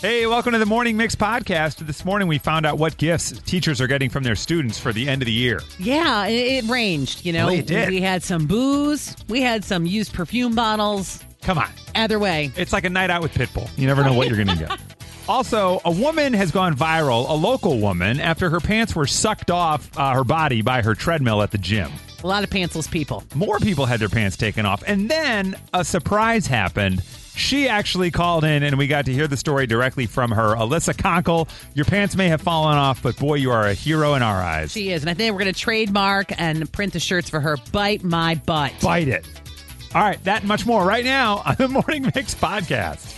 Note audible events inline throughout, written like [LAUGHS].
Hey, welcome to the Morning Mix podcast. This morning we found out what gifts teachers are getting from their students for the end of the year. Yeah, it, it ranged. You know, Well, it did. we had some booze, we had some used perfume bottles. Come on. Either way, It's like a night out with Pitbull. You never know what you're going to get. [LAUGHS] Also, a woman has gone viral, a local woman, after her pants were sucked off uh, her body by her treadmill at the gym. a lot of pantsless people. More people had their pants taken off. And then a surprise happened. She actually called in, and we got to hear the story directly from her. Alyssa Konkel, your pants may have fallen off, but boy, you are a hero in our eyes. She is, and I think we're going to trademark and print the shirts for her. Bite my butt. Bite it. All right, that and much more right now on the Morning Mix podcast.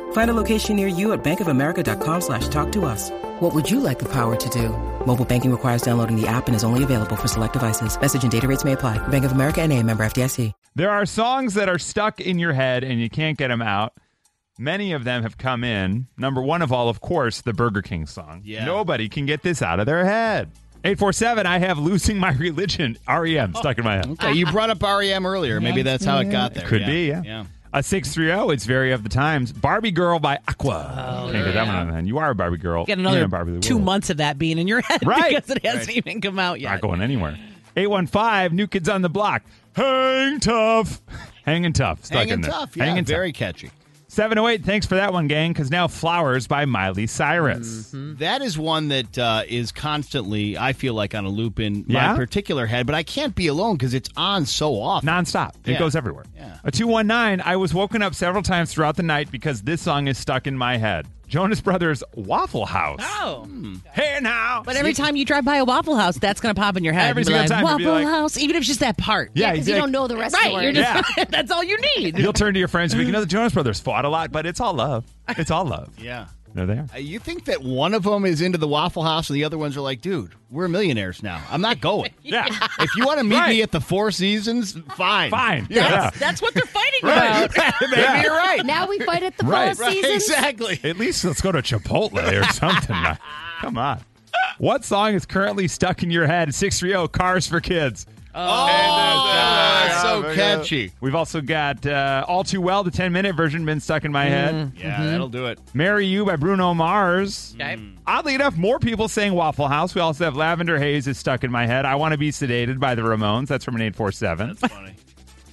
Find a location near you at bankofamerica.com slash talk to us. What would you like the power to do? Mobile banking requires downloading the app and is only available for select devices. Message and data rates may apply. Bank of America and a member FDIC. There are songs that are stuck in your head and you can't get them out. Many of them have come in. Number one of all, of course, the Burger King song. Yeah. Nobody can get this out of their head. 847, I have Losing My Religion, REM, stuck in my head. Okay, you brought up REM earlier. Maybe that's how it got there. Could yeah. be, yeah. Yeah. A 630, it's very of the times. Barbie Girl by Aqua. Oh, Can't get that one out of the hand. You are a Barbie Girl. Get You're another a Barbie of the two world. months of that being in your head [LAUGHS] Right. because it hasn't even come out yet. Not going anywhere. 815, New Kids on the Block. Hang tough. Hanging tough. Stuck Hanging in there. tough. Yeah, Hanging very catchy. 708, thanks for that one, gang, because now Flowers by Miley Cyrus. That is one that uh, is constantly, I feel like, on a loop in Yeah? my particular head, but I can't be alone because it's on so often. Nonstop. It Yeah. goes everywhere. Yeah. A 219, I was woken up several times throughout the night because this song is stuck in my head. Jonas Brothers Waffle House. Oh. Hmm. Hey now. But every time you drive by a Waffle House, that's going to pop in your head. Every single like, time you'll be Waffle like- House, even if it's just that part. Yeah, because he's you like- don't know the rest Right. of the You're word. just, that's all you need. You'll turn to your friends and be like, you know, the Jonas Brothers fought a lot, but it's all love. It's all love. [LAUGHS] Yeah. They're there. Uh, You think that one of them is into the Waffle House and the other ones are like, dude, we're millionaires now. I'm not going. [LAUGHS] Yeah. if you want to meet Right. me at the Four Seasons, fine. Fine. Yeah. That's, that's what they're fighting Right. about. [LAUGHS] Maybe Yeah. you're right. Now we fight at the Right. Four Right, Seasons. exactly. At least let's go to Chipotle or [LAUGHS] something. Come on. What song is currently stuck in your head? 630 Cars for Kids. Oh, oh uh, that's so Yeah. catchy. We've also got uh, All Too Well, the 10 minute version, been stuck in my mm, head. Mm-hmm. Yeah, that'll do it. Marry You by Bruno Mars. Mm. Okay. Oddly enough, more people saying Waffle House. We also have Lavender Haze is stuck in my head. I Want to Be Sedated by the Ramones. That's from an 847. That's funny. [LAUGHS]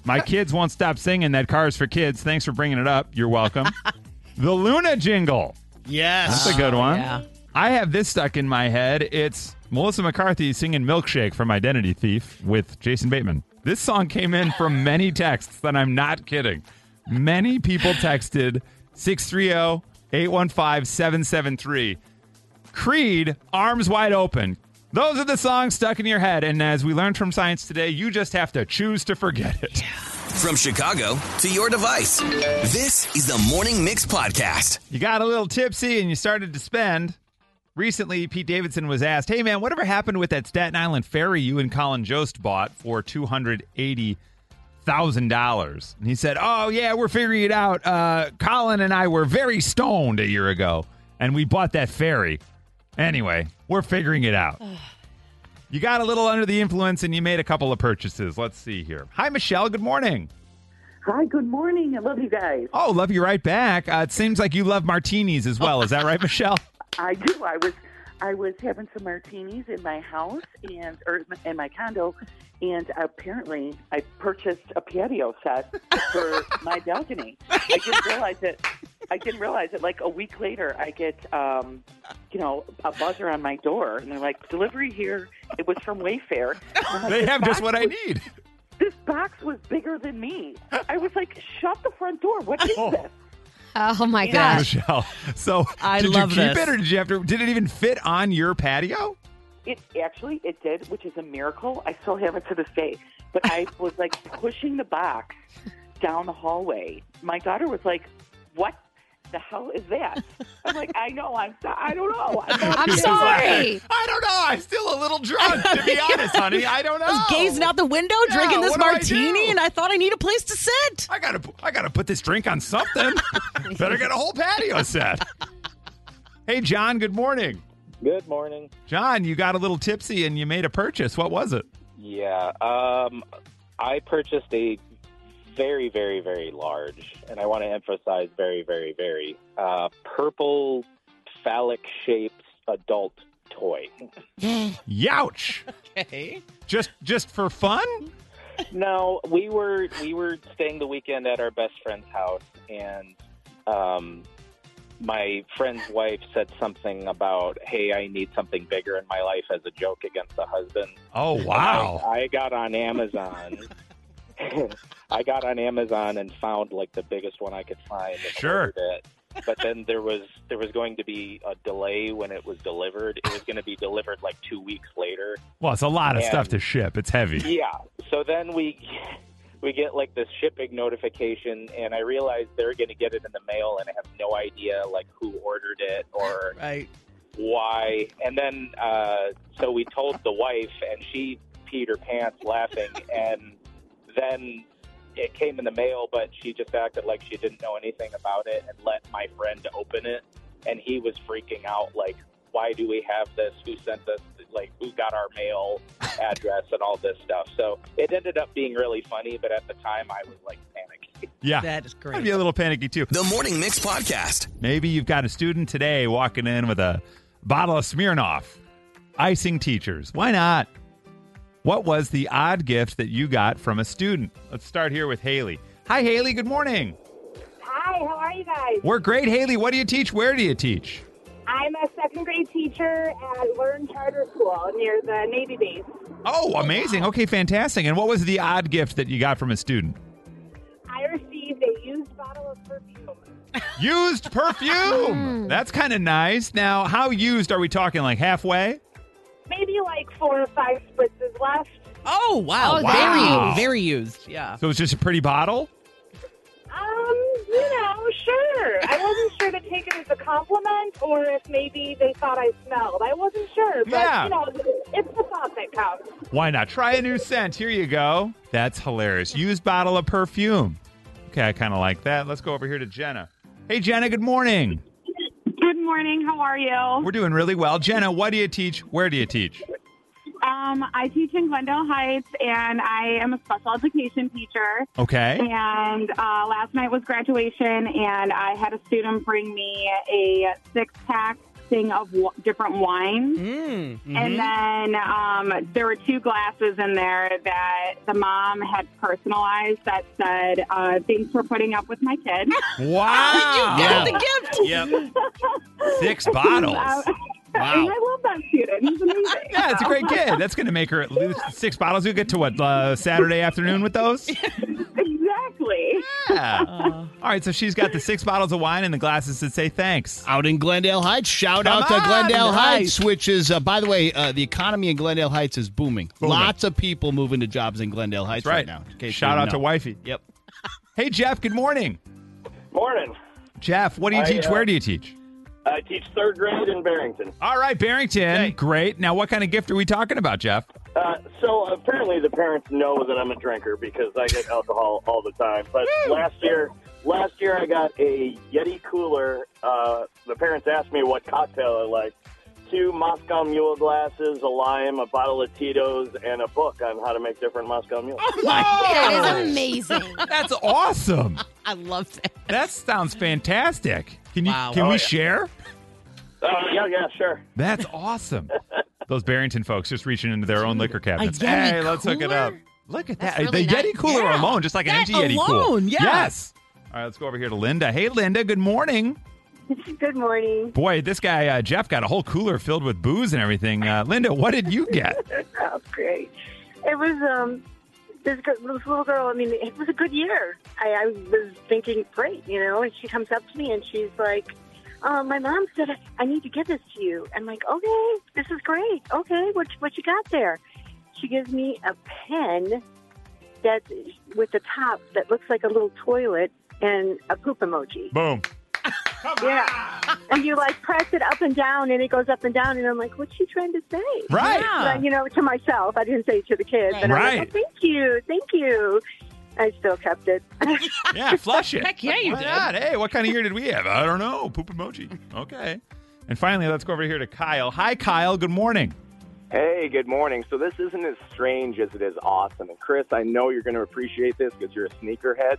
My kids won't stop singing that Cars for Kids. Thanks for bringing it up. You're welcome. [LAUGHS] the Luna jingle. Yes. That's a good oh, one. yeah. I have this stuck in my head. It's Melissa McCarthy singing Milkshake from Identity Thief with Jason Bateman. This song came in from many texts, and I'm not kidding. Many people texted 630 815 773. Creed, Arms Wide Open. Those are the songs stuck in your head. And as we learned from science today, you just have to choose to forget it. From Chicago to your device, this is the Morning Mix Podcast. You got a little tipsy and you started to spend. Recently, Pete Davidson was asked, Hey, man, whatever happened with that Staten Island ferry you and Colin Jost bought for $280,000? And he said, Oh, yeah, we're figuring it out. Uh, Colin and I were very stoned a year ago, and we bought that ferry. Anyway, we're figuring it out. You got a little under the influence and you made a couple of purchases. Let's see here. Hi, Michelle. Good morning. Hi, good morning. I love you guys. Oh, love you right back. Uh, it seems like you love martinis as well. Is that right, [LAUGHS] Michelle? I do. I was I was having some martinis in my house and or in my condo, and apparently I purchased a patio set for [LAUGHS] my balcony. I didn't realize it. I didn't realize it. Like a week later, I get um, you know a buzzer on my door, and they're like, "Delivery here." It was from Wayfair. Like, They have just what I need. this box was bigger than me. I was like, "Shut the front door! What is Oh. this?" Oh my Yeah. gosh. Michelle. So I did love you keep this. it or did you have to did it even fit on your patio? It actually it did, which is a miracle. I still have it to this day. But I [LAUGHS] was like pushing the box down the hallway. My daughter was like, "What the hell is that?" I'm like, "I know. I'm. So- I don't know. I'm, I'm sure." sorry. I don't know. I'm still a little drunk, to be [LAUGHS] honest, honey. I don't know. I was gazing out the window, Yeah, drinking this what do I martini, and I thought I need a place to sit. I gotta, I gotta put this drink on something. [LAUGHS] Better get a whole patio set. Hey, John. Good morning, Good morning. John. You got a little tipsy and you made a purchase. What was it? Yeah, um, I purchased a very, very, very large, and I want to emphasize very, very, very uh, purple phallic shaped adult toy. [LAUGHS] Youch. Okay. Just, just for fun? no, we were we were staying the weekend at our best friend's house, and um, my friend's wife said something about, "Hey, I need something bigger in my life" as a joke against the husband. Oh wow. I, I got on Amazon. [LAUGHS] I got on Amazon and found like the biggest one I could find. And Sure. It. But then there was there was going to be a delay when it was delivered. It was going to be delivered like two weeks later. Well, it's a lot of And- stuff to ship. It's heavy. Yeah. So then we we get like this shipping notification, and I realize they're going to get it in the mail, and I have no idea like who ordered it or Right. why. And then, uh, so we told the wife, and she peed her pants laughing. And then it came in the mail, but she just acted like she didn't know anything about it and let my friend open it. And he was freaking out, like, why do we have this? Who sent us? Like, who got our mail [LAUGHS] address and all this stuff? So it ended up being really funny, but at the time I was like panicking. Yeah. That is great. I'd be a little panicky too. The Morning Mix Podcast. Maybe you've got a student today walking in with a bottle of Smirnoff, icing teachers. Why not? What was the odd gift that you got from a student? Let's start here with Haley. Hi, Haley. Good morning. Hi, how are you guys? We're great, Haley. What do you teach? Where do you teach? I'm a second grade teacher at Learn Charter School near the Navy base. Oh, amazing. Okay, fantastic. And what was the odd gift that you got from a student? I received a used bottle of perfume. Used perfume. [LAUGHS] That's kind of nice. Now, how used are we talking? Like halfway? Maybe like four or five spritzes left. Oh wow! Oh, very wow. used. Very used. Yeah. So it's just a pretty bottle? Um, you know, sure. I wasn't sure to take it as a compliment or if maybe they thought I smelled. I wasn't sure, but Yeah. you know, it's the thought that counts. Why not? Try a new scent. Here you go. That's hilarious. Used bottle of perfume. Okay, I kind of like that. Let's go over here to Jenna. Hey, Jenna, good morning. Good morning. How are you? We're doing really well. Jenna, what do you teach? Where do you teach? Um, I teach in Glendale Heights, and I am a special education teacher. Okay. And uh, last night was graduation, and I had a student bring me a six pack thing of w- different wines. Mm. And then um, there were two glasses in there that the mom had personalized that said, uh, Thanks for putting up with my kid. [LAUGHS] Wow. you Got the gift. Yep. Six bottles. Uh, [LAUGHS] Wow. And I love that student. He's amazing. [LAUGHS] Yeah, it's a great kid. That's going to make her at least six bottles. You'll get to what, uh, Saturday afternoon with those? Exactly. Yeah. Uh, [LAUGHS] All right, so she's got the six bottles of wine and the glasses that say thanks. Out in Glendale Heights. Shout Come out to on, Glendale nice. Heights, which is, uh, by the way, uh, the economy in Glendale Heights is booming. Booming. Lots of people moving to jobs in Glendale Heights That's right. now. in case Shout didn't out to know. Wifey. Yep. Hey, Jeff, good morning. Morning. Jeff, what do you I, teach? uh, Where do you teach? I teach third grade in Barrington. All right, Barrington. Okay. Great. Now, what kind of gift are we talking about, Jeff? Uh, so apparently the parents know that I'm a drinker because I get alcohol all the time. But last year, last year I got a Yeti cooler. Uh, the parents asked me what cocktail I like. Two Moscow Mule glasses, a lime, a bottle of Tito's, and a book on how to make different Moscow Mules. Oh my That is amazing. [LAUGHS] That's awesome. I love that. That sounds fantastic. Can you Wow. can Oh, we yeah. share? Uh, yeah, yeah, sure. That's awesome. [LAUGHS] Those Barrington folks just reaching into their own liquor cabinets. Yeti Hey, let's hook it up. cooler? Look at That's that. really the Yeti cooler Yeah. alone, just like an That empty Yeti cooler. alone, yeah. Yes. All right, let's go over here to Linda. Hey, Linda. Good morning. [LAUGHS] Good morning. Boy, this guy uh, Jeff got a whole cooler filled with booze and everything. Uh, Linda, what did you get? [LAUGHS] Oh, great. It was um, this, gir- this little girl, I mean, it was a good year. I, I was thinking, great, you know, and she comes up to me and she's like, uh, my mom said, I need to give this to you. I'm like, okay, this is great. Okay, what, what you got there? She gives me a pen that with the top that looks like a little toilet and a poop emoji. Boom. Yeah. And you like press it up and down and it goes up and down and I'm like, what's she trying to say? Right. But, you know, to myself. I didn't say it to the kids. And I'm Right. like, oh, thank you, thank you. I still kept it. [LAUGHS] Yeah, flush it. Heck yeah, you Why did. not? Hey, what kind of year did we have? I don't know. Poop emoji. Okay. And finally, let's go over here to Kyle. Hi, Kyle. Good morning. Hey, good morning. So this isn't as strange as it is awesome. And Chris, I know you're going to appreciate this because you're a sneakerhead.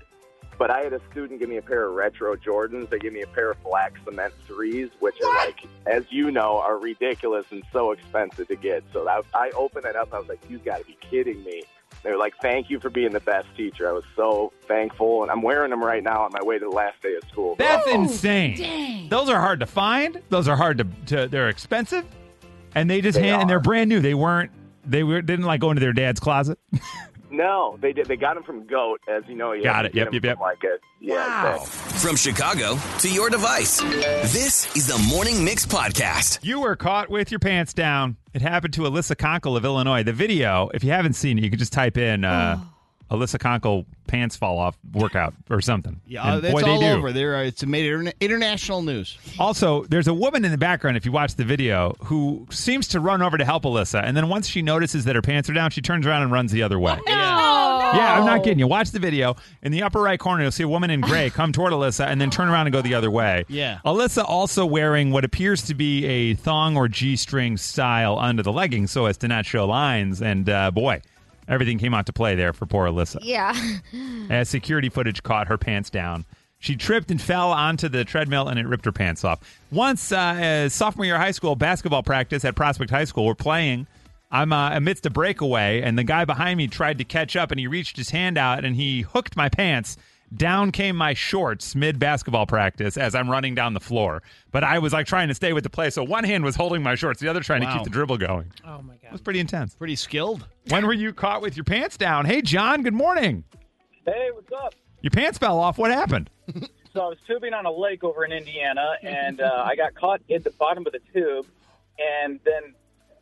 But I had a student give me a pair of retro Jordans. They gave me a pair of black cement threes, which are like, as you know, are ridiculous and so expensive to get. So that, I opened it up. I was like, "You've got to be kidding me!" They were like, "Thank you for being the best teacher." I was so thankful, and I'm wearing them right now on my way to the last day of school. That's oh, insane. Those are hard to find. Those are hard to, to they're expensive. And they just They hand, and they're brand new. They weren't, they were, didn't like go into their dad's closet. [LAUGHS] No, they did. They got him from Goat, as you know. You Got it. to get Yep, 'em yep, from, Like a yeah. exactly. From Chicago to your device, this is the Morning Mix Podcast. You were caught with your pants down. It happened to Alyssa Konkel of Illinois. The video, if you haven't seen it, you can just type in uh, Alyssa Konkel pants fall off workout or something. Yeah, And that's boy, they all do. over. There, uh, it's made interna- international news. Also, there's a woman in the background, if you watch the video, who seems to run over to help Alyssa. And then once she notices that her pants are down, she turns around and runs the other way. Yeah, I'm not kidding you. Watch the video. In the upper right corner, you'll see a woman in gray come toward Alyssa and then turn around and go the other way. Yeah. Alyssa also wearing what appears to be a thong or G string style under the leggings so as to not show lines. And uh, boy, everything came out to play there for poor Alyssa. Yeah. [LAUGHS] As security footage caught her pants down. She tripped and fell onto the treadmill and it ripped her pants off. Once, uh, as sophomore year of high school basketball practice at Prospect High School, we're playing. I'm uh, amidst a breakaway, and the guy behind me tried to catch up, and he reached his hand out and he hooked my pants. Down came my shorts mid basketball practice as I'm running down the floor. But I was like trying to stay with the play, so one hand was holding my shorts, the other trying to keep the dribble going. Oh my god. It was pretty intense. Pretty skilled. When were you caught with your pants down? Hey, John, good morning. Hey, what's up? Your pants fell off. What happened? [LAUGHS] So I was tubing on a lake over in Indiana, and uh, I got caught at the bottom of the tube, and then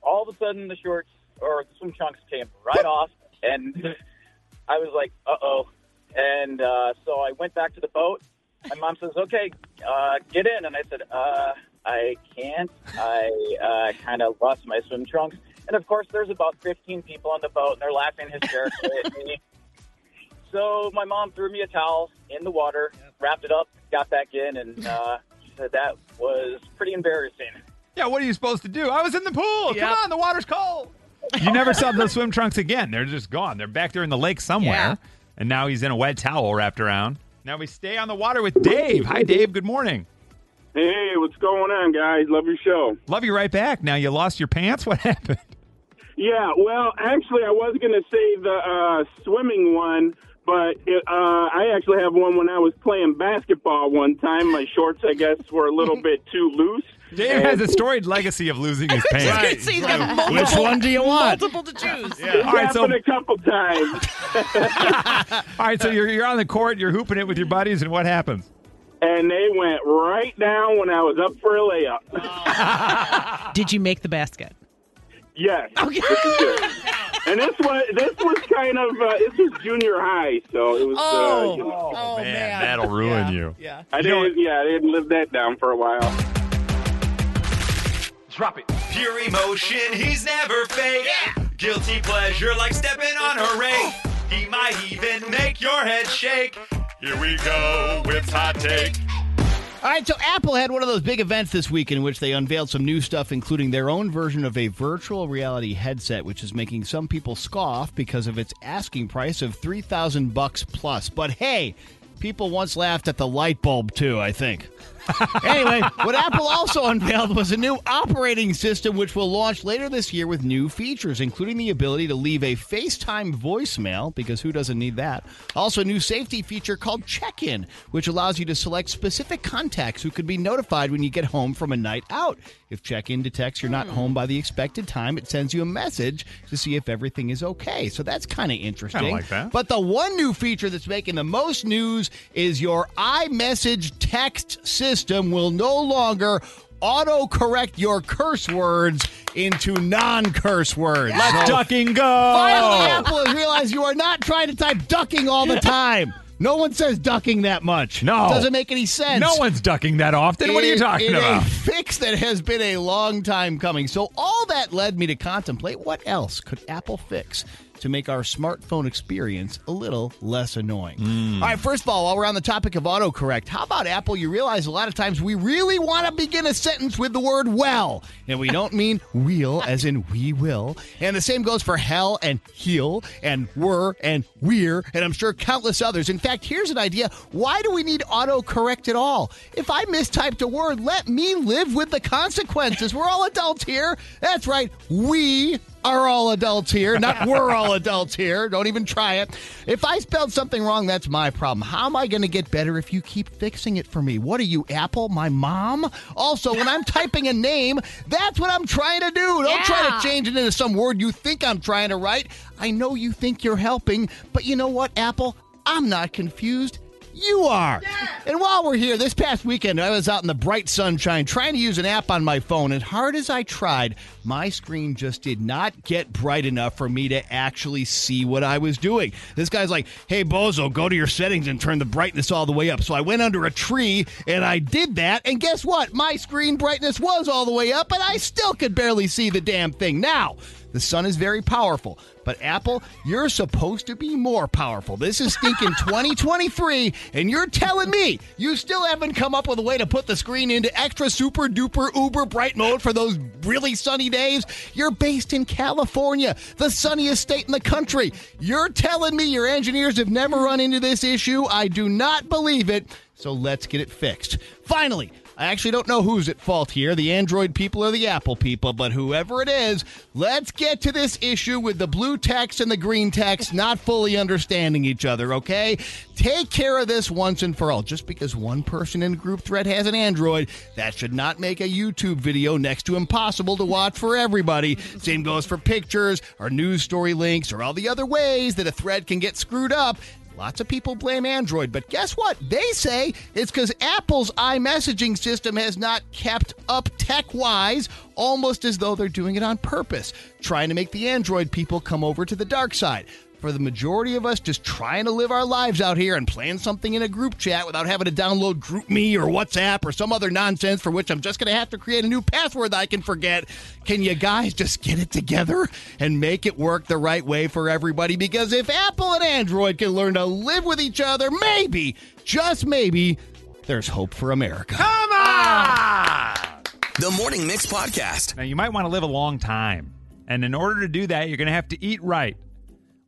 all of a sudden the shorts or the swim trunks came right off, and [LAUGHS] I was like, "Uh oh!" And uh, so I went back to the boat. My mom says, "Okay, uh, get in," and I said, uh, "I can't. I uh, kind of lost my swim trunks." And of course, there's about 15 people on the boat, and they're laughing hysterically at me. [LAUGHS] So my mom threw me a towel in the water, wrapped it up, got back in, and uh, she said that was pretty embarrassing. Yeah, what are you supposed to do? I was in the pool. Come on, the water's cold. You never saw those swim trunks again. They're just gone. They're back there in the lake somewhere. Yeah. And now he's in a wet towel wrapped around. Now we stay on the water with Dave. Hi, Dave. Good morning. Hey, what's going on, guys? Love your show. Love you right back. Now you lost your pants. [LAUGHS] What happened? Yeah, well, actually, I was going to say the uh, swimming one, but it, uh, I actually have one when I was playing basketball one time. My shorts, I guess, were a little bit too loose. Dave has a storied legacy of losing his [LAUGHS] pants. So he's got multiple, Which one do you want? multiple to choose. It All right, so- happened a couple times. [LAUGHS] All right, so you're, you're on the court, you're hooping it with your buddies, and what happens? and they went right down when I was up for a layup. Did you make the basket? Yes. Okay. [LAUGHS] This is good. And this was this was kind of uh, this was junior high, so it was. Oh. uh, you know, Oh, man. That'll ruin you. Yeah. I didn't. Yeah, I didn't live that down for a while. Drop it. Pure emotion, he's never fake. Guilty pleasure like stepping on a rake. He might even make your head shake. Here we go with hot take. All right, so Apple had one of those big events this week in which they unveiled some new stuff, including their own version of a virtual reality headset, which is making some people scoff because of its asking price of three thousand bucks plus. But hey, people once laughed at the light bulb too. I think. Anyway, what Apple also unveiled was a new operating system which will launch later this year with new features, including the ability to leave a FaceTime voicemail, because who doesn't need that? Also, a new safety feature called Check In, which allows you to select specific contacts who could be notified when you get home from a night out. If Check In detects you're not hmm. home by the expected time, it sends you a message to see if everything is okay. So that's kind of interesting. like that. But the one new feature that's making the most news is your iMessage text system will no longer auto-correct your curse words into non-curse words. Let So ducking go. Finally, Apple has realized you are not trying to type ducking all the time. No one says ducking that much. No. Doesn't make any sense. No one's ducking that often. What are you talking in about? A fix that has been a long time coming. So all that led me to contemplate what else could Apple fix to make our smartphone experience a little less annoying. Hmm. All right, first of all, while we're on the topic of autocorrect, how about Apple? You realize a lot of times we really want to begin a sentence with the word well, and we don't mean we'll as in we will. And the same goes for hell and heal and were and we're, and I'm sure countless others. In fact, here's an idea. Why do we need autocorrect at all? If I mistyped a word, let me live with the consequences. We're all adults here. That's right. We are all adults here, not we're all adults here. Don't even try it. If I spelled something wrong, that's my problem. How am I going to get better if you keep fixing it for me? What are you, Apple? My mom? Also, when I'm typing a name, that's what I'm trying to do. Don't try to change it into some word you think I'm trying to write. I know you think you're helping, but you know what, Apple? I'm not confused. You are. And while we're here, this past weekend, I was out in the bright sunshine trying to use an app on my phone. And hard as I tried, my screen just did not get bright enough for me to actually see what I was doing. This guy's like, hey, Bozo, go to your settings and turn the brightness all the way up. So I went under a tree and I did that. And guess what? My screen brightness was all the way up, but I still could barely see the damn thing. Now, the sun is very powerful, but Apple, you're supposed to be more powerful. This is stinking [LAUGHS] 2023, and you're telling me you still haven't come up with a way to put the screen into extra super duper uber bright mode for those really sunny days? You're based in California, the sunniest state in the country. You're telling me your engineers have never run into this issue? I do not believe it. So let's get it fixed. Finally, I actually don't know who's at fault here, the Android people or the Apple people, but whoever it is, let's get to this issue with the blue text and the green text not fully understanding each other, okay? Take care of this once and for all. Just because one person in a group thread has an Android, that should not make a YouTube video next to impossible to watch for everybody. Same goes for pictures or news story links or all the other ways that a thread can get screwed up. Lots of people blame Android, but guess what? They say it's because Apple's iMessaging system has not kept up tech wise, almost as though they're doing it on purpose, trying to make the Android people come over to the dark side. For the majority of us just trying to live our lives out here and plan something in a group chat without having to download GroupMe or WhatsApp or some other nonsense for which I'm just going to have to create a new password that I can forget. Can you guys just get it together and make it work the right way for everybody? Because if Apple and Android can learn to live with each other, maybe, just maybe, there's hope for America. Come on! The Morning Mix Podcast. Now, you might want to live a long time. And in order to do that, you're going to have to eat right.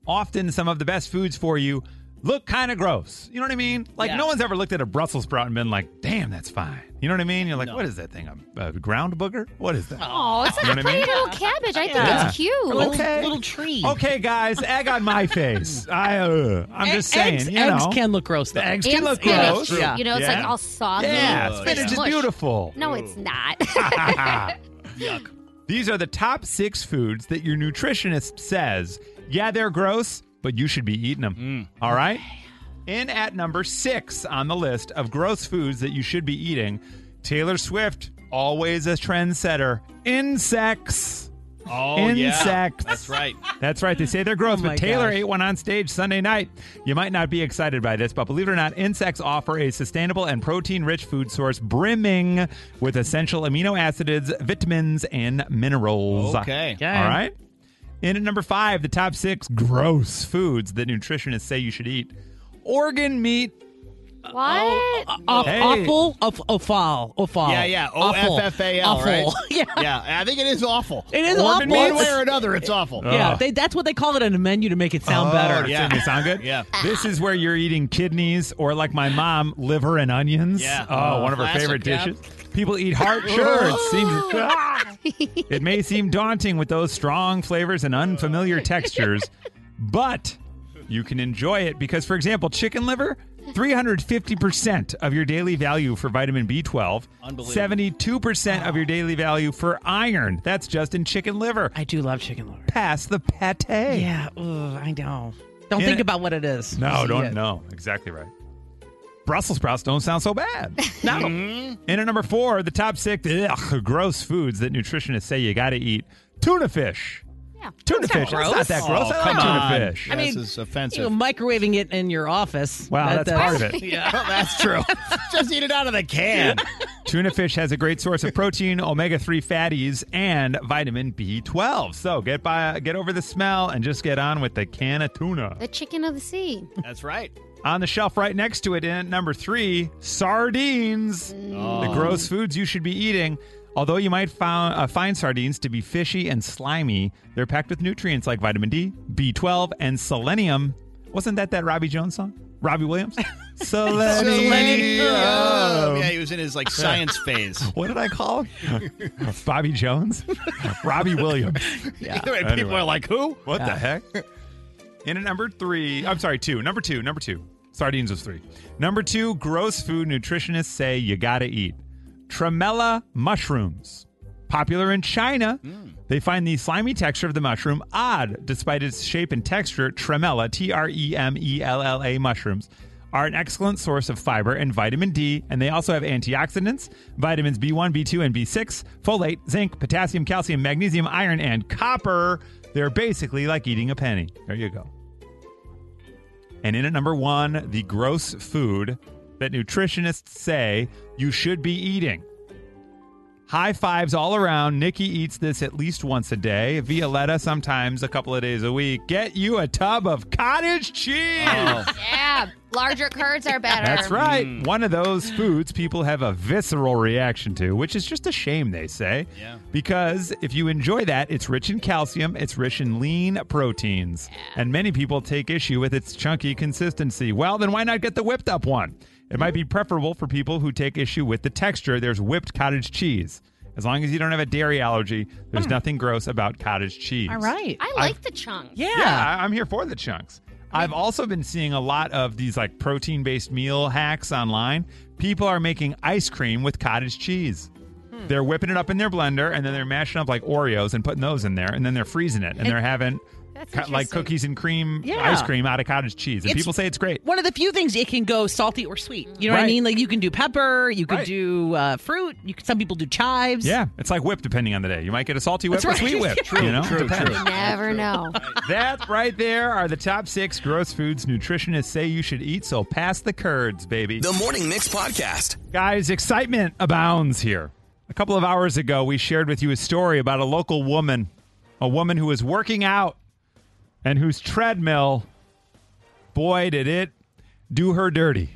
Often, some of the best foods for you look kind of gross. You know what I mean? Like, Yeah. no one's ever looked at a Brussels sprout and been like, damn, that's fine. You know what I mean? You're like, what is that thing? A, a ground booger? What is that? Oh, it's like You a know what I pretty mean? little cabbage. I think Yeah. it's cute. Little, Okay. little tree. Okay, guys, egg on my [LAUGHS] face. I, uh, I'm just saying, eggs, you eggs can look gross, though. The eggs can look spinach. gross. Yeah. You know, it's Yeah. like all soggy. Yeah, It's spinach is beautiful. No, it's not. [LAUGHS] [LAUGHS] Yuck. These are the top six foods that your nutritionist says, yeah, they're gross, but you should be eating them. Mm. All right? In at number six on the list of gross foods that you should be eating, Taylor Swift, always a trendsetter, insects. Oh, Insects. yeah. That's right. That's right. They say they're gross, Oh but Taylor gosh. ate one on stage Sunday night. You might not be excited by this, but believe it or not, insects offer a sustainable and protein rich food source brimming with essential amino acids, vitamins, and minerals. Okay. Okay. All right. In at number five, the top six gross foods that nutritionists say you should eat organ meat, What? Off, Hey. Awful? Off, awful. Awful. Yeah, yeah. O Awful. F F A L, Awful. right? [LAUGHS] yeah. Yeah, I think it is awful. It is One- awful. One way or another, it's awful. Yeah, they, that's what they call it on a menu to make it sound Oh, better. Yeah. it sound good? Yeah. This is where you're eating kidneys or, like my mom, liver and onions. Yeah. Oh, one of her favorite yeah. dishes. People eat heart. [LAUGHS] Sure, it seems. [LAUGHS] [LAUGHS] it may seem daunting with those strong flavors and unfamiliar textures, [LAUGHS] but you can enjoy it because, for example, chicken liver. 350% of your daily value for vitamin B12. 72% of your daily value for iron. That's just in chicken liver. I do love chicken liver. Pass the pate. Yeah, ugh, I know. Don't In think it- about what it is. No, Just eat don't. it. No, exactly right. Brussels sprouts don't sound so bad. [LAUGHS] No. In at number four, the top six ugh, gross foods that nutritionists say you got to eat: tuna fish. Yeah. Tuna That's not fish. That's not that gross. Oh, I like come tuna on. fish. I mean, this is offensive. You know, microwaving it in your office. Wow, that- that's part of it. [LAUGHS] Yeah. Well, [LAUGHS] that's true. Just eat it out of the can. Tuna fish has a great source of protein, omega three fatties, and vitamin B twelve. So get by, get over the smell, and just get on with the can of tuna. The chicken of the sea. That's right. On the shelf right next to it, in at number three, sardines. The gross foods you should be eating. Although you might found, uh, find sardines to be fishy and slimy, they're packed with nutrients like vitamin D, B12, and selenium. Wasn't that that Robbie Jones song? Robbie Williams? [LAUGHS] selenium. Yeah, he was in his like science [LAUGHS] phase. What did I call him? Bobby Jones? [LAUGHS] Robbie Williams. Yeah. People Anyway. are like, who? What the heck? In at number three, I'm sorry, two. Number two, number two. Sardines was three. Number two, gross food nutritionists say you gotta eat. Tremella mushrooms. Popular in China, mm. they find the slimy texture of the mushroom odd despite its shape and texture. Tremella, T R E M E L L A mushrooms, are an excellent source of fiber and vitamin D, and they also have antioxidants, vitamins B1, B2, and B6, folate, zinc, potassium, calcium, magnesium, iron, and copper. They're basically like eating a penny. There you go. And in at number one, the gross food that nutritionists say you should be eating. High fives all around. Nikki eats this at least once a day. Violetta sometimes a couple of days a week. Get you a tub of cottage cheese. Oh. Yeah. Larger curds are better. That's right. Mm. One of those foods people have a visceral reaction to, which is just a shame, they say. Yeah. Because if you enjoy that, it's rich in calcium, it's rich in lean proteins. And many people take issue with its chunky consistency. Well, then why not get the whipped up one? It might be preferable for people who take issue with the texture. There's whipped cottage cheese. As long as you don't have a dairy allergy, there's hmm. nothing gross about cottage cheese. All right. I like the chunks. Yeah. Yeah, I- I'm here for the chunks. I've also been seeing a lot of these like protein based meal hacks online. People are making ice cream with cottage cheese. They're whipping it up in their blender and then they're mashing up like Oreos and putting those in there and then they're freezing it and they're having That's co- like cookies and cream Yeah. ice cream out of cottage cheese. And It's- people say it's great. One of the few things it can go salty or sweet. You know what I Right. mean? Like you can do pepper, you could Right. do uh, fruit. You can, some people do chives. Yeah, it's like whip depending on the day. You might get a salty whip That's or right. sweet [LAUGHS] whip. True, you know? true, Depends. true. Never know. That right there are the top six gross foods nutritionists say you should eat. So pass the curds, baby. The Morning Mix Podcast. Guys, excitement abounds here. A couple of hours ago, we shared with you a story about a local woman, a woman who was working out and whose treadmill, boy, did it do her dirty.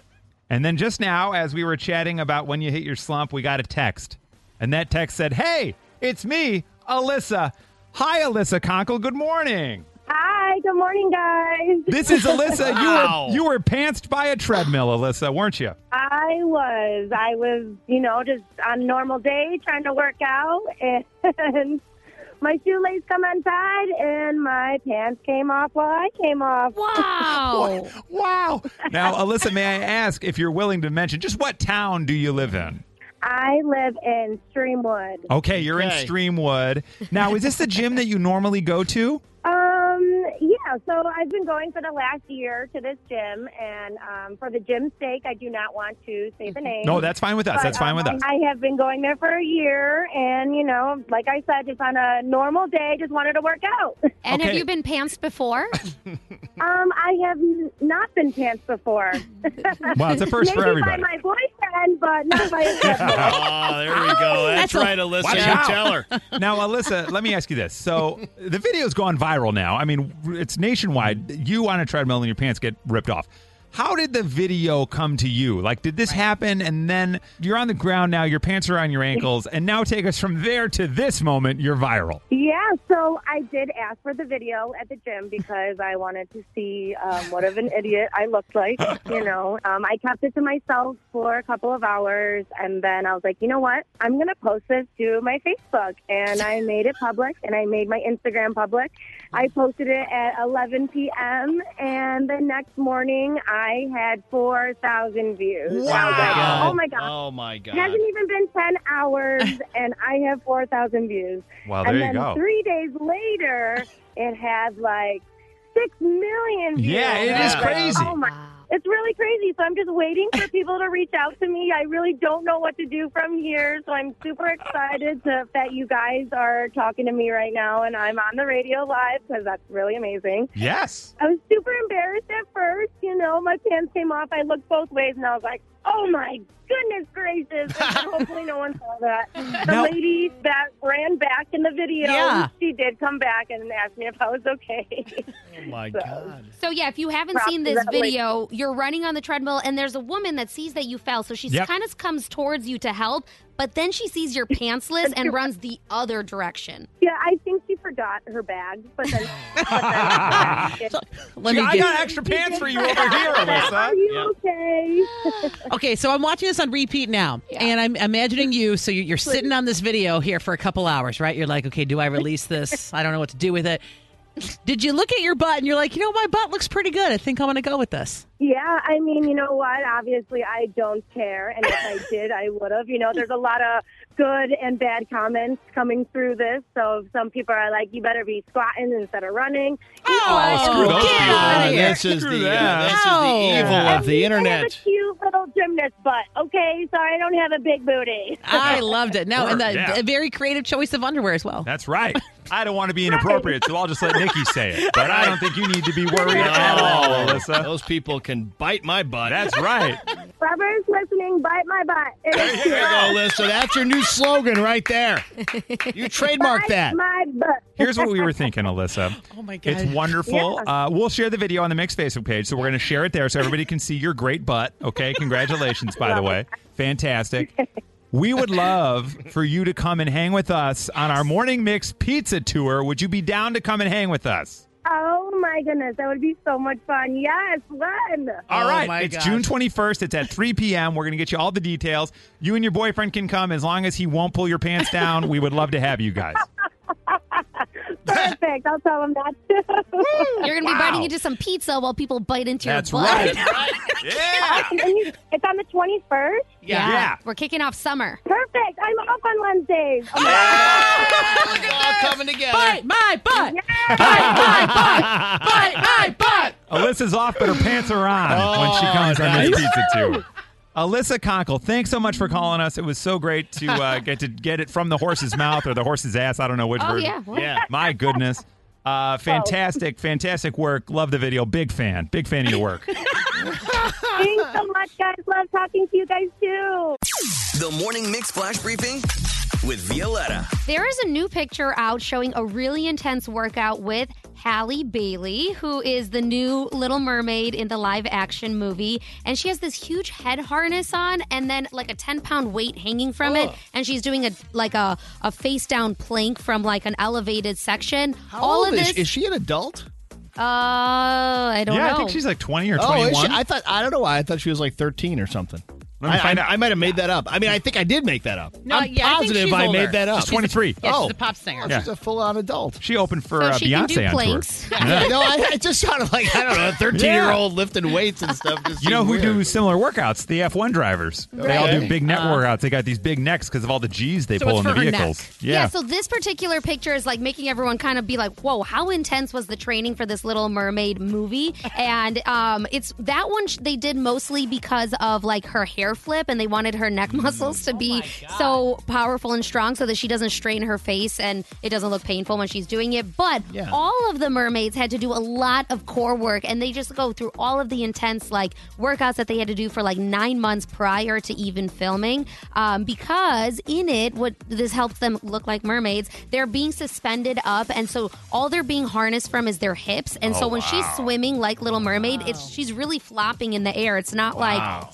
[LAUGHS] and then just now, as we were chatting about when you hit your slump, we got a text. And that text said, Hey, it's me, Alyssa. Hi, Alyssa Konkel. Good morning. Hi, good morning, guys. This is Alyssa. Wow. You were you were pantsed by a treadmill, Alyssa, weren't you? I was. I was, you know, just on a normal day trying to work out, and [LAUGHS] my shoelace come untied, and my pants came off while I came off. Wow. [LAUGHS] Wow. Now, Alyssa, may I ask if you're willing to mention just what town do you live in? I live in Streamwood. Okay, you're in Okay. Streamwood. Now, is this the gym that you normally go to? Um, yeah, so I've been going for the last year to this gym, and um, for the gym's sake, I do not want to say the name. No, that's fine with us. But, That's fine with um, us. I have been going there for a year, and you know, like I said, just on a normal day, just wanted to work out. [LAUGHS] And have you been pantsed before? [LAUGHS] um, I have not been pants before. [LAUGHS] Well, it's a first Maybe for everybody. by my boyfriend, but not by. Oh, there we go. That's, That's a- right, Alyssa. Watch You out. tell her. Now, Alyssa, let me ask you this. So, the video's gone viral now. I mean, it's nationwide. You on a treadmill and your pants get ripped off. How did the video come to you? Like, did this happen and then you're on the ground now, your pants are on your ankles, and now take us from there to this moment, you're viral. Yeah, so I did ask for the video at the gym because I wanted to see um, what of an idiot I looked like. [LAUGHS] You know, um, I kept it to myself for a couple of hours, and then I was like, you know what? I'm going to post this to my Facebook, and I made it public, and I made my Instagram public. I posted it at 11 p.m., and the next morning I had 4,000 views. And I was like, oh my god! Oh my God. Oh it hasn't even been 10 hours [LAUGHS] and I have 4,000 views. Wow, and there you then go. three days later, it has like 6 million views. Yeah, it And is I like, crazy. Oh my. It's really crazy. So I'm just waiting for people to reach out to me. I really don't know what to do from here. So I'm super excited to, that you guys are talking to me right now and I'm on the radio live because that's really amazing. Yes. I was super embarrassed at first. You know, my pants came off. I looked both ways, and I was like, "Oh my goodness gracious!" And hopefully, no one saw that. The Now- lady that ran back in the video, Yeah. she did come back and asked me if I was okay. Oh my God! So yeah, if you haven't Props seen to this that lady. video, you're running on the treadmill and there's a woman that sees that you fell. So she Yep. kind of comes towards you to help, but then she sees your pantsless and runs the other direction. Yeah, I think she forgot her bag, but then. [LAUGHS] But then Let me I get- got extra pants for you over [LAUGHS] here, Alyssa. Are you okay? [LAUGHS] Okay, so I'm watching this on repeat now, and I'm imagining you. So you're, you're sitting on this video here for a couple hours, right? You're like, okay, do I release this? I don't know what to do with it. Did you look at your butt and you're like, you know, my butt looks pretty good. I think I'm going to go with this. Yeah, I mean, you know what? Obviously, I don't care, and if I did, I would have. You know, there's a lot of good and bad comments coming through this. So some people are like, "You better be squatting instead of running." You know, Oh, and screw those get people. outta here. This is Screw the uh, that. this is the evil I of the mean, I internet. have a cute little gymnast butt. Okay, so I don't have a big booty. I loved it. Now, and the, Yeah. a very creative choice of underwear as well. That's right. [LAUGHS] I don't want to be inappropriate, so I'll just let Nikki say it. But I don't think you need to be worried at all, Alyssa. Those people can bite my butt. That's right. [LAUGHS] Whoever's listening, bite my butt. It is There you go, Alyssa. That's your new slogan right there. [LAUGHS] You trademark Bite that. my butt. Here's what we were thinking, Alyssa. [LAUGHS] Oh my god, It's wonderful. Uh, we'll share the video on the Mix Facebook page, so we're going to share it there so everybody can see your great butt. Okay, congratulations, by the way, fantastic. We would love for you to come and hang with us on our Morning Mix Pizza Tour. Would you be down to come and hang with us? Oh my goodness, that would be so much fun. Yes, when? All Oh right, my it's gosh. June 21st. It's at 3 p.m. We're going to get you all the details. You and your boyfriend can come as long as he won't pull your pants down. we would love to have you guys. [LAUGHS] Perfect. I'll tell them that too. [LAUGHS] You're going to be biting into some pizza while people bite into That's your butt. right. [LAUGHS] Yeah. And you- it's on the 21st. Yeah. Yeah. We're kicking off summer. Perfect. I'm off on Wednesdays. Oh my It's all coming together. Bite my butt. God. Bite my butt. Bite my butt. Alyssa's off, but her pants are on oh, when she Oh, comes on this pizza too. Alyssa Konkel, thanks so much for calling us. It was so great to uh, [LAUGHS] get to get it from the horse's mouth or the horse's ass. I don't know which Oh, word. yeah. Yeah. My goodness. Uh, fantastic, fantastic work. Love the video. Big fan. Big fan of your work. [LAUGHS] Thanks so much, guys. Love talking to you guys too. The Morning Mix Flash Briefing with Violetta. There is a new picture out showing a really intense workout with Halle Bailey, who is the new Little Mermaid in the live action movie. And she has this huge head harness on and then like a 10 pound weight hanging from it. And she's doing a like a, a face down plank from like an elevated section. How All old of is she? Is she an adult? uh, I don't know. yeah, know. I think she's like 20 or Oh, 21. is she? I thought I don't know why. I thought she was like 13 or something. Let me I, I. I might have made that up. I mean, I think I did make that up. No, I'm yeah, I positive she's I made that up. She's 23. Yeah, Oh. she's a pop singer. Yeah. She's a full-on adult. She opened for So uh, she can do Beyonce on tour. planks. [LAUGHS] Yeah, no, I, it just sounded like I don't know, a [LAUGHS] 13-year-old lifting weights and stuff. You know who weird. do similar workouts? The F1 drivers. They all do big neck Uh, workouts. They got these big necks because of all the G's they So pull in the vehicles. neck. Yeah. so this particular picture is like making everyone kind of be like, "Whoa, how intense was the training for this Little Mermaid movie?" And um, it's that one they did mostly because of like her hair hair flip, and they wanted her neck muscles to be so powerful and strong so that she doesn't strain her face and it doesn't look painful when she's doing it. But Yeah. all of the mermaids had to do a lot of core work, and they just go through all of the intense like workouts that they had to do for like nine months prior to even filming. Um, because in it, what this helps them look like mermaids, they're being suspended up, and so all they're being harnessed from is their hips. And so Oh, when she's swimming like Little Mermaid, it's she's really flopping in the air. It's not Wow. like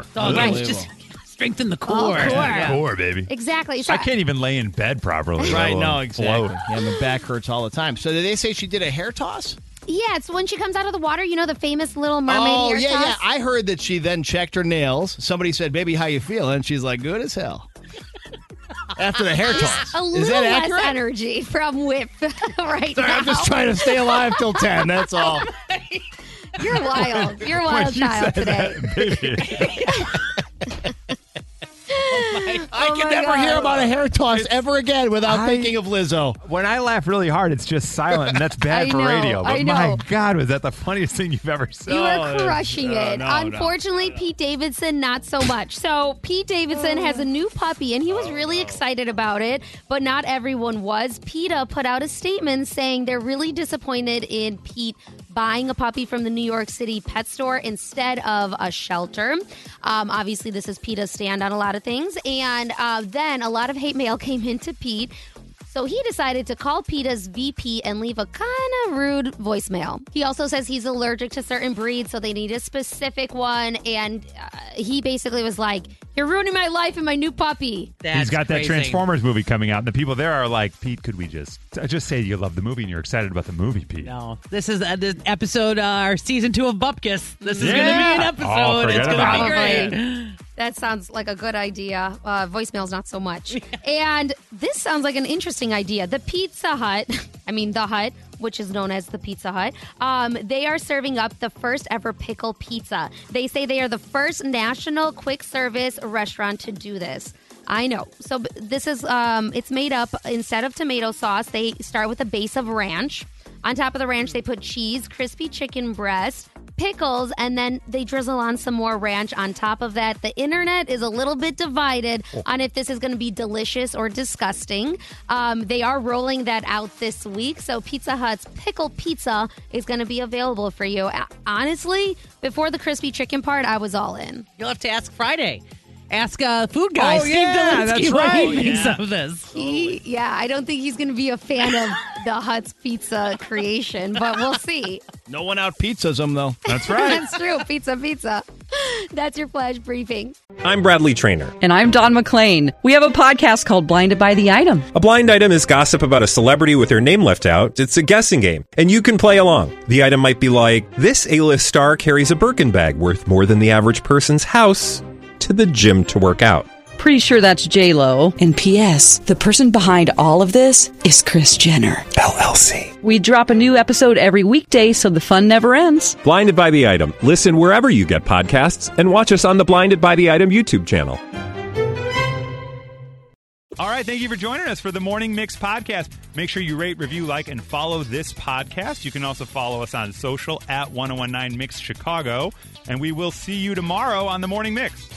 It's all Oh, Right. Just strengthen the oh, All core. core. Core, baby. Exactly. So I can't even lay in bed properly. Right, let no, exactly. float. [LAUGHS] Yeah, my back hurts all the time. So did they say she did a hair toss? Yeah, it's when she comes out of the water. You know the famous Little Mermaid oh, hair yeah, toss? yeah. I heard that she then checked her nails. Somebody said, "Baby, how you feeling?" She's like, "Good as hell." [LAUGHS] After the hair toss, A is little that less accurate? energy from Whip [LAUGHS] right Sorry, now. I'm just trying to stay alive till ten. That's all. You're wild. [LAUGHS] You're a wild you child today. that, baby. [LAUGHS] I Oh can my never hear about a hair toss ever again without I- thinking of Lizzo. When I laugh really hard, it's just silent, and that's [LAUGHS] bad I for know, radio. But I my. God, was that the funniest thing you've ever seen? You Oh, are crushing uh, it. no, no, Unfortunately, Pete Davidson, not so much. So, Pete Davidson has a new puppy, and he was Oh, really excited about it, but not everyone was. PETA put out a statement saying they're really disappointed in Pete buying a puppy from the New York City pet store instead of a shelter. Um, obviously, this is PETA's stand on a lot of things. And uh, then a lot of hate mail [LAUGHS] came into Pete. So he decided to call PETA's VP and leave a kind of rude voicemail. He also says he's allergic to certain breeds, so they need a specific one. And uh, he basically was like, You're ruining my life and my new puppy. He's got that crazy. Transformers movie coming out, and the people there are like, Pete, could we just just say you love the movie and you're excited about the movie, Pete? No, this is uh, this episode, uh, our season two of Bupkis. This is going to be an Oh, episode. forget it's going to about be it. great. That sounds like a good idea. Uh, voicemail's not so much. [LAUGHS] and this sounds like an interesting idea. The Pizza Hut, [LAUGHS] I mean, the Hut, which is known as the Pizza Hut, um, they are serving up the first ever pickle pizza. They say they are the first national quick service restaurant to do this. I know. So this is um, it's made up instead of tomato sauce. They start with a base of ranch. On top of the ranch, they put cheese, crispy chicken breast, pickles, and then they drizzle on some more ranch on top of that. The internet is a little bit divided on if this is going to be delicious or disgusting. Um, they are rolling that out this week, so Pizza Hut's pickle pizza is going to be available for you. Uh, Honestly, before the crispy chicken part, I was all in. You'll have to ask Friday. Ask uh, food guy Oh, Steve yeah, Dolinsky that's what right. he thinks Yeah. of this. He, yeah, I don't think he's going to be a fan of [LAUGHS] the Hut's pizza creation, but we'll see. No one out pizzas them though. That's [LAUGHS] right. That's true. Pizza, pizza. [LAUGHS] That's your flash briefing. I'm Bradley Trainer. And I'm Don McClain. We have a podcast called Blinded by the Item. A blind item is gossip about a celebrity with their name left out. It's a guessing game, and you can play along. The item might be like this: A-list star carries a Birkin bag worth more than the average person's house to the gym to work out. Pretty sure that's J Lo. And P.S. The person behind all of this is Kris Jenner. LLC. We drop a new episode every weekday, so the fun never ends. Blinded by the item. Listen wherever you get podcasts, and watch us on the Blinded by the Item YouTube channel. All right, thank you for joining us for the Morning Mix podcast. Make sure you rate, review, like, and follow this podcast. You can also follow us on social at 1019 Mix Chicago. And we will see you tomorrow on the Morning Mix.